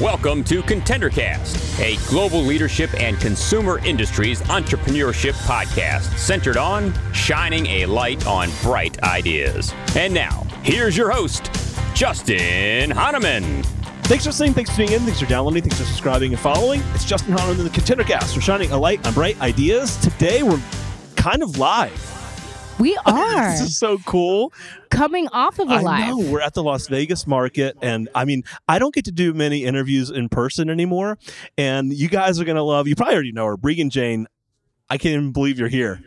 Welcome to ContenderCast, a global leadership and consumer industries entrepreneurship podcast centered on shining a light on bright ideas. And now, here's your host, Justin Hahnemann. Thanks for listening. Thanks for tuning in. Thanks for downloading. Thanks for subscribing and following. It's Justin Hahnemann in the ContenderCast. We're shining a light on bright ideas. Today, we're kind of live. We are this is so cool. coming off of a I live. know we're at the Las Vegas market, and I mean, I don't get to do many interviews in person anymore. And you guys are gonna love. You probably already know her, Breegan Jane. I can't even believe you're here.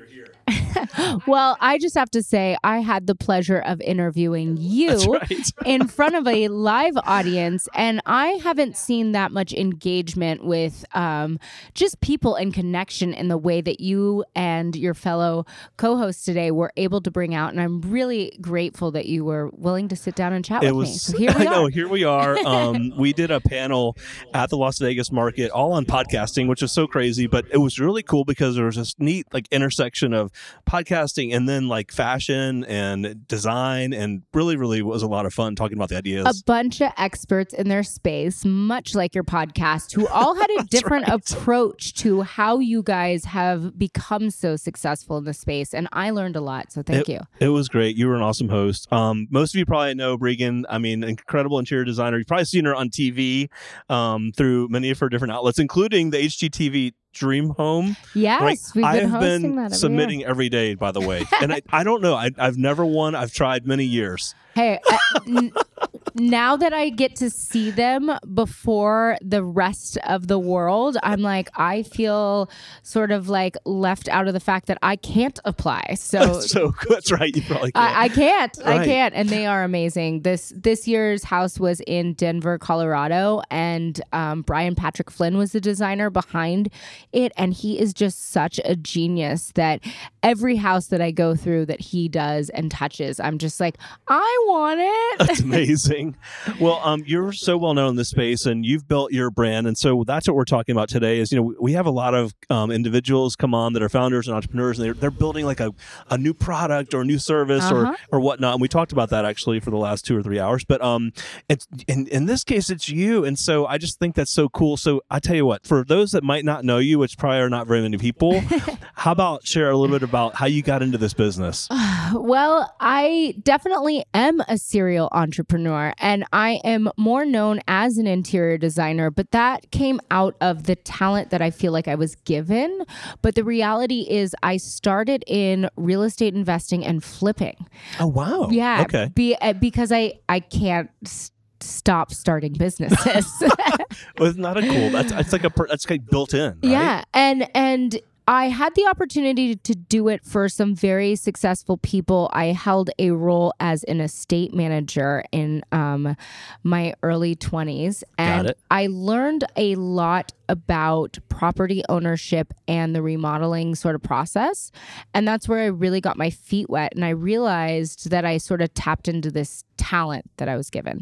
Well, I just have to say, I had the pleasure of interviewing you right. in front of a live audience, and I haven't seen that much engagement with um, just people and connection in the way that you and your fellow co hosts today were able to bring out. And I'm really grateful that you were willing to sit down and chat It with me. So here we I know. are. Here we are. Um, we did a panel at the Las Vegas market, all on podcasting, which is so crazy. But it was really cool because there was this neat like intersection of podcasting and then like fashion and design, and really, really was a lot of fun talking about the ideas. a bunch of experts in their space, much like your podcast, who all had a different approach to how you guys have become so successful in the space. And I learned a lot. So thank you. It was great. You were an awesome host. Um, most of you probably know Breegan. I mean, incredible interior designer. You've probably seen her on TV um, through many of her different outlets, including the HGTV Dream Home. Yes, we've been I've hosting been that. every year. submitting every day, by the way. and I, I don't know. I, I've never won. I've tried many years. Hey, I, n- now that I get to see them before the rest of the world, I'm like, I feel sort of like left out of the fact that I can't apply. So so that's right. You probably can't. I, I can't. I can't. And they are amazing. This this year's house was in Denver, Colorado, and um, Brian Patrick Flynn was the designer behind it, and he is just such a genius that every house that I go through that he does and touches, I'm just like, I want it. That's amazing. Well, um, you're so well known in this space, and you've built your brand, and so that's what we're talking about today. Is you know we have a lot of um, individuals come on that are founders and entrepreneurs, and they're they're building like a, a new product or a new service Uh-huh. or or whatnot. And we talked about that actually for the last two or three hours. But um, it's in in this case it's you, and so I just think that's so cool. So I tell you what, for those that might not know you, which probably are not very many people, how about share a little bit about how you got into this business? Well, I definitely am a serial entrepreneur and I am more known as an interior designer, but that came out of the talent that I feel like I was given. But the reality is, I started in real estate investing and flipping. Oh wow! Yeah. Okay. Be, uh, because I, I can't. s- Stop starting businesses. Well, it's not a cool. That's it's like a that's like built in. Right? Yeah, and and I had the opportunity to do it for some very successful people. I held a role as an estate manager in um, my early twenties, and it. I learned a lot about property ownership and the remodeling sort of process, and that's where I really got my feet wet, and I realized that I sort of tapped into this talent that I was given,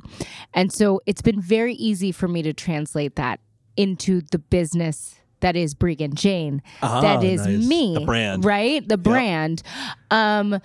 and so it's been very easy for me to translate that into the business that is Breegan Jane. Ah, that is nice. me. The brand. Right? The brand. Um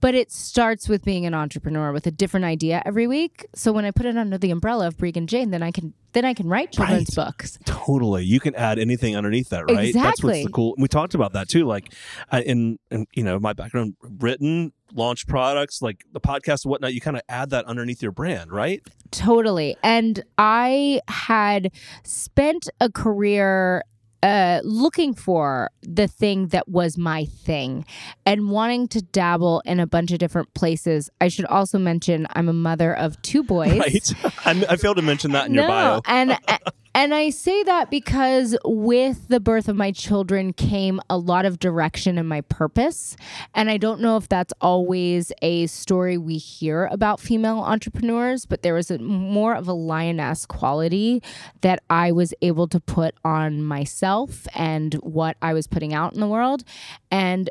but it starts with being an entrepreneur with a different idea every week. So when I put it under the umbrella of Breegan Jane, then I can then I can write children's Right. books. Totally. You can add anything underneath that, right? Exactly. That's what's the cool. We talked about that too. Like, I, in, in you know my background, written, launch products, like the podcast and whatnot. You kind of add that underneath your brand, right? Totally. And I had spent a career uh, looking for the thing that was my thing and wanting to dabble in a bunch of different places. I should also mention I'm a mother of two boys. Right. I, I failed to mention that in your bio. and and I say that because with the birth of my children came a lot of direction in my purpose, and I don't know if that's always a story we hear about female entrepreneurs, but there was a more of a lioness quality that I was able to put on myself and what I was putting out in the world, and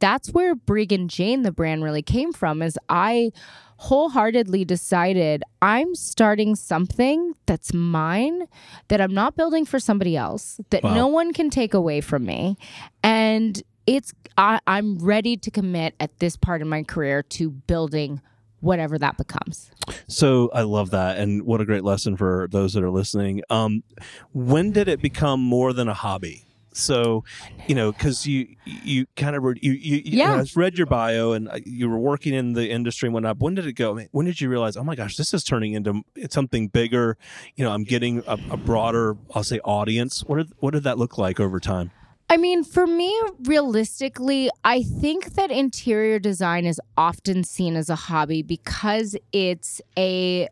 that's where Breegan Jane, the brand, really came from. Is I wholeheartedly decided I'm starting something that's mine, that I'm not building for somebody else, that Wow. no one can take away from me. And it's I, I'm ready to commit at this part of my career to building whatever that becomes. So I love that, and what a great lesson for those that are listening. Um, when did it become more than a hobby? So, you know, because you you kind of you you, you Yeah. know, I read your bio and uh, you were working in the industry and whatnot. When did it go? When did you realize? Oh my gosh, this is turning into something bigger. You know, I'm getting a, a broader, I'll say, audience. What did what did that look like over time? I mean, for me, realistically, I think that interior design is often seen as a hobby because it's a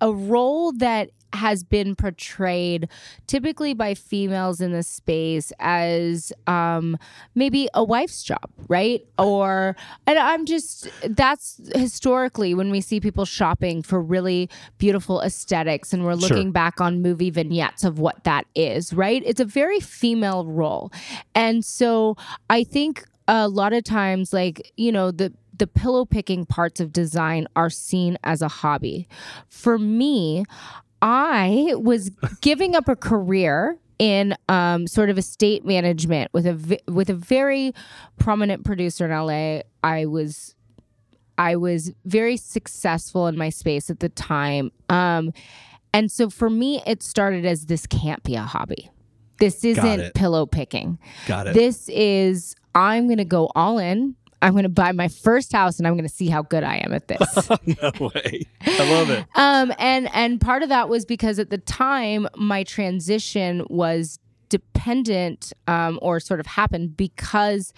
a role that has been portrayed typically by females in the space as um, maybe a wife's job, right? Or, and I'm just, that's historically when we see people shopping for really beautiful aesthetics and we're Sure. looking back on movie vignettes of what that is, right? It's a very female role. And so I think a lot of times, like, you know, the, the pillow picking parts of design are seen as a hobby. For me, I was giving up a career in um, sort of estate management with a v- with a very prominent producer in LA. I was I was very successful in my space at the time. Um, and so for me, it started as this can't be a hobby. This isn't pillow picking. Got it. This is I'm going to go all in. I'm going to buy my first house and I'm going to see how good I am at this. no way. I love it. um, and and part of that was because at the time my transition was dependent um, or sort of happened because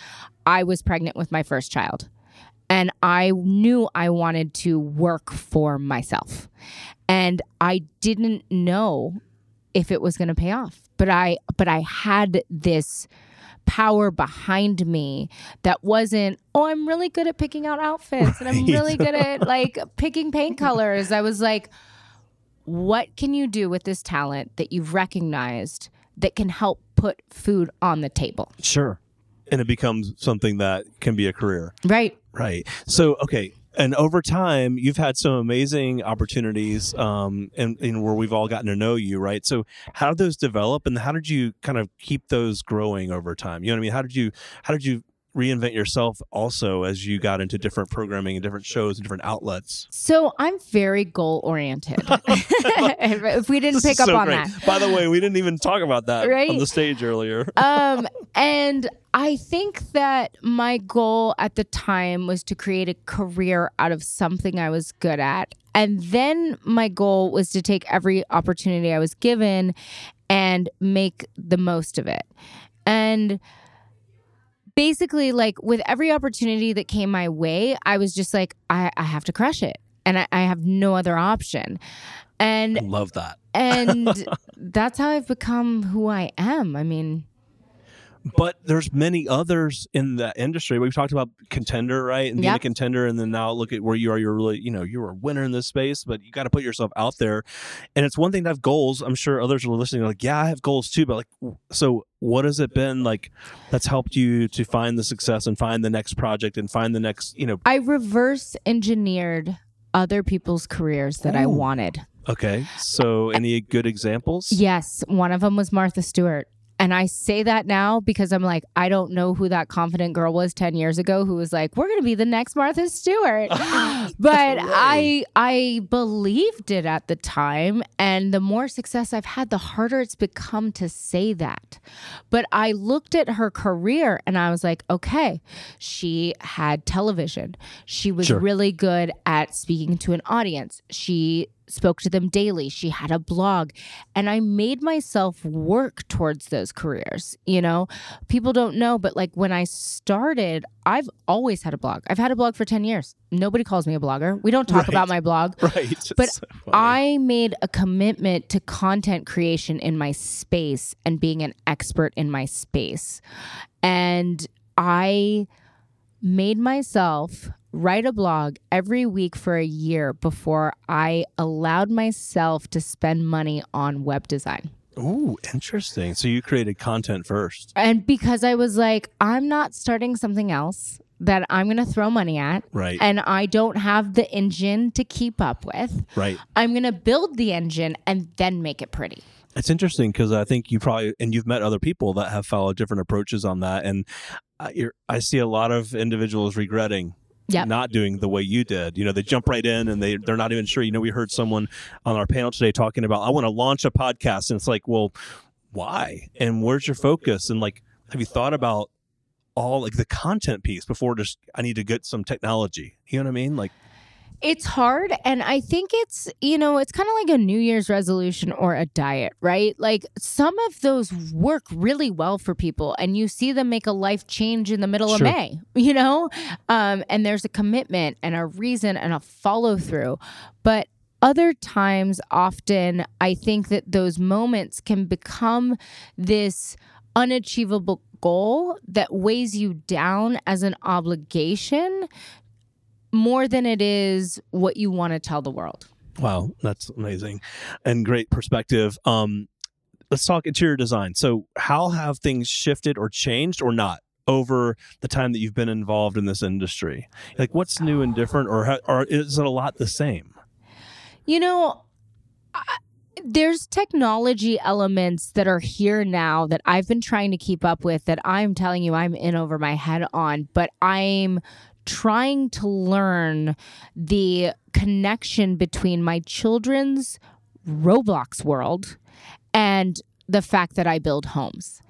I was pregnant with my first child. And I knew I wanted to work for myself. And I didn't know if it was going to pay off. But I but I had this power behind me that wasn't oh i'm really good at picking out outfits and i'm really good at like picking paint colors i was like what can you do with this talent that you've recognized that can help put food on the table Sure. And it becomes something that can be a career. right Right. So, okay. And over time, you've had some amazing opportunities, um, and, and where we've all gotten to know you, right? So, how did those develop, and how did you kind of keep those growing over time? You know what I mean? How did you how did you reinvent yourself also as you got into different programming and different shows and different outlets? so i'm very goal oriented if we didn't This pick up so on great. that By the way, we didn't even talk about that on the stage earlier. um, and I think that my goal at the time was to create a career out of something I was good at. And then my goal was to take every opportunity I was given and make the most of it. And basically, like with every opportunity that came my way, I was just like, I, I have to crush it. And I, I have no other option. And I love that. and that's how I've become who I am. I mean, but there's many others in the industry. We've talked about contender, right? And being a contender, and then now look at where you are. You're really, you know, you're a winner in this space, but you got to put yourself out there. And it's one thing to have goals. I'm sure others are listening, like, yeah, I have goals too, but like, so what has it been like that's helped you to find the success and find the next project and find the next, you know, I reverse engineered other people's careers that I wanted. okay. So any good examples? Yes, one of them was Martha Stewart. And I say that now because I'm like, I don't know who that confident girl was 10 years ago who was like, we're going to be the next Martha Stewart. but I I believed it at the time and the more success I've had the harder it's become to say that. But I looked at her career and I was like, okay, she had television. She was Sure. really good at speaking to an audience. She spoke to them daily. She had a blog. And I made myself work towards those careers. You know, people don't know, but like when I started, I've always had a blog. I've had a blog for 10 years. Nobody calls me a blogger. We don't talk Right. about my blog. Right. But So. I made a commitment to content creation in my space and being an expert in my space. And I made myself write a blog every week for a year before I allowed myself to spend money on web design. Ooh, interesting. So you created content first. And because I was like, I'm not starting something else that I'm going to throw money at. Right. And I don't have the engine to keep up with. right. I'm going to build the engine and then make it pretty. It's interesting because I think you probably and you've met other people that have followed different approaches on that, and I, you're, I see a lot of individuals regretting Yep. not doing the way you did. You know, they jump right in and they they're not even sure. You know, we heard someone on our panel today talking about I want to launch a podcast, and it's like, well, why? And where's your focus? And like, have you thought about all like the content piece before just I need to get some technology? You know what I mean? Like, It's hard. And I think it's, you know, it's kind of like a New Year's resolution or a diet, right? Like some of those work really well for people and you see them make a life change in the middle Sure. of May, you know? Um, and there's a commitment and a reason and a follow through. But other times, often, I think that those moments can become this unachievable goal that weighs you down as an obligation more than it is what you want to tell the world. wow, that's amazing and great perspective. Um, let's talk interior design. So, how have things shifted or changed or not? Over the time that you've been involved in this industry, like what's new and different, or, or is it a lot the same? You know, I, there's technology elements that are here now that I've been trying to keep up with that I'm telling you I'm in over my head on, but I'm trying to learn the connection between my children's Roblox world and the fact that I build homes.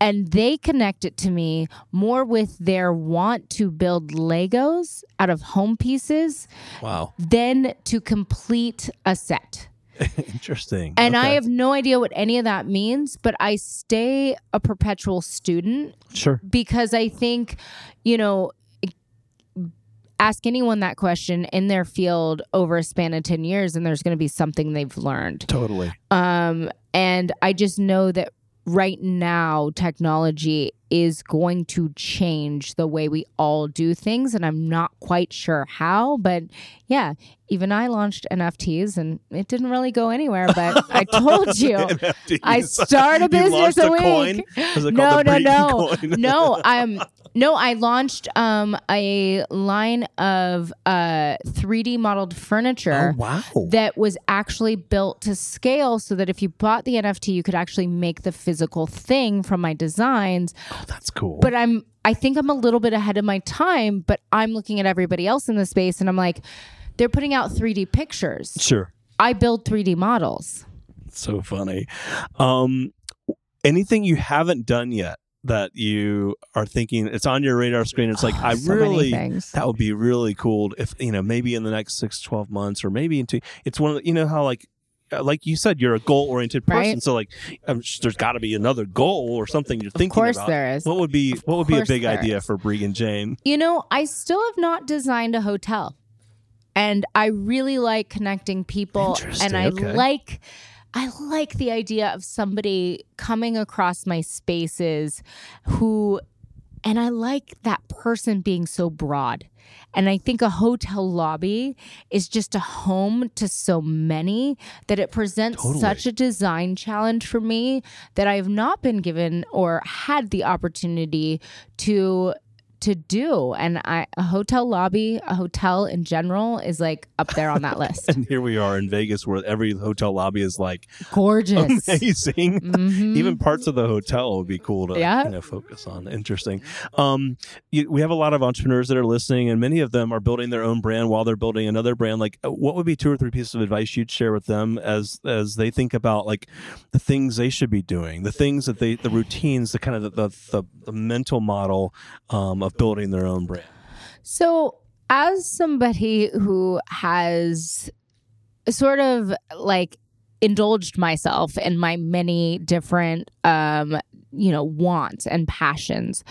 And they connect it to me more with their want to build Legos out of home pieces Wow, than to complete a set. interesting. And I have no idea what any of that means, but I stay a perpetual student sure. because I think, you know, ask anyone that question in their field over a span of 10 years and there's going to be something they've learned. Totally. Um, and I just know that right now technology is going to change the way we all do things and I'm not quite sure how, but yeah, even I launched NFTs and it didn't really go anywhere, but I told you I start a business a a week. No, no, no, no. I'm no. I launched um a line of uh 3D modeled furniture Oh wow. that was actually built to scale, so that if you bought the NFT, you could actually make the physical thing from my designs. Oh, that's cool. But I'm I think I'm a little bit ahead of my time, but I'm looking at everybody else in the space, and I'm like, they're putting out 3D pictures. sure. I build 3D models. So funny. Um, anything you haven't done yet that you are thinking it's on your radar screen? It's like I Oh, So really that would be really cool if you know maybe in the next six, 12 months or maybe into it's one of the, you know how like Uh, like you said you're a goal oriented person Right. so like sh- there's got to be another goal or something you're thinking of course, about. there is. What would be what would be a big idea is. for Breegan Jane? You know, I still have not designed a hotel. And I really like connecting people and I okay. like I like the idea of somebody coming across my spaces who and I like that person being so broad. And I think a hotel lobby is just a home to so many that it presents Totally. such a design challenge for me that I have not been given or had the opportunity to to do. And I a hotel lobby, a hotel in general is like up there on that list. And here we are in Vegas where every hotel lobby is like Gorgeous. amazing. Mhm. Even parts of the hotel would be cool to Yeah. you know, focus on. Interesting. Um, you, we have a lot of entrepreneurs that are listening, and many of them are building their own brand while they're building another brand. Like, uh, what would be two or three pieces of advice you'd share with them as as they think about like the things they should be doing, the things that they, the routines, the kind of the the, the, the mental model um, of building their own brand. So, as somebody who has sort of like indulged myself in my many different um you know wants and passions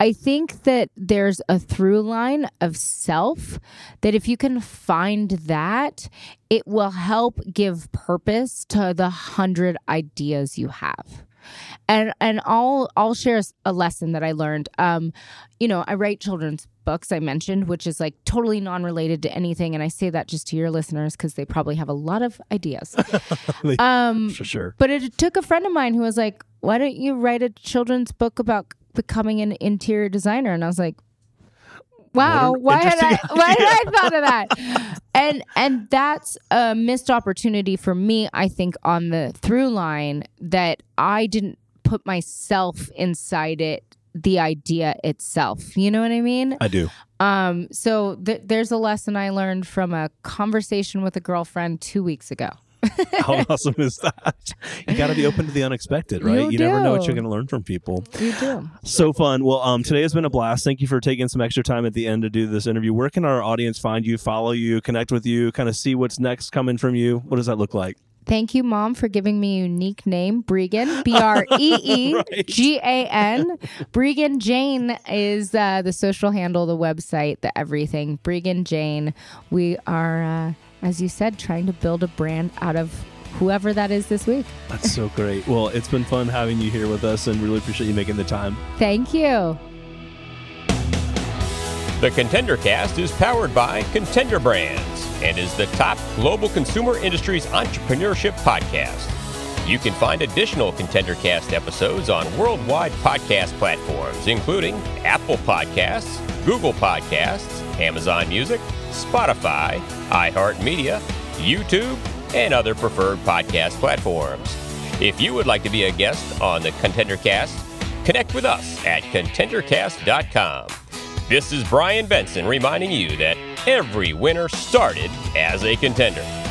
i think that there's a through line of self that if you can find that it will help give purpose to the hundred ideas you have and and I'll I'll share a lesson that I learned. Um, you know, I write children's books. I mentioned, which is like totally non-related to anything, and I say that just to your listeners because they probably have a lot of ideas. um, For sure. but it took a friend of mine who was like, "Why don't you write a children's book about becoming an interior designer?" And I was like. Wow, why had I why had I thought of that? And and that's a missed opportunity for me, I think, on the through line that I didn't put myself inside it the idea itself. You know what I mean? I do. Um, so th- there's a lesson I learned from a conversation with a girlfriend two weeks ago. How awesome is that? You got to be open to the unexpected, right? You You, never know what you're going to learn from people. You do. So fun. Well, um, today has been a blast. Thank you for taking some extra time at the end to do this interview. Where can our audience find you, follow you, connect with you, kind of see what's next coming from you? What does that look like? Thank you, Mom, for giving me a unique name, Breegan. B R E E G A N. Breegan Jane is uh, the social handle, the website, the everything. Breegan Jane. We are, uh, as you said, trying to build a brand out of whoever that is this week. That's so great. Well, it's been fun having you here with us and really appreciate you making the time. Thank you. The Contender Cast is powered by Contender Brands and is the top global consumer industries entrepreneurship podcast. You can find additional Contender Cast episodes on worldwide podcast platforms, including Apple Podcasts, Google Podcasts, Amazon Music, Spotify, iHeartMedia, YouTube, and other preferred podcast platforms. If you would like to be a guest on the Contender Cast, connect with us at contendercast.com. This is Brian Benson reminding you that every winner started as a contender.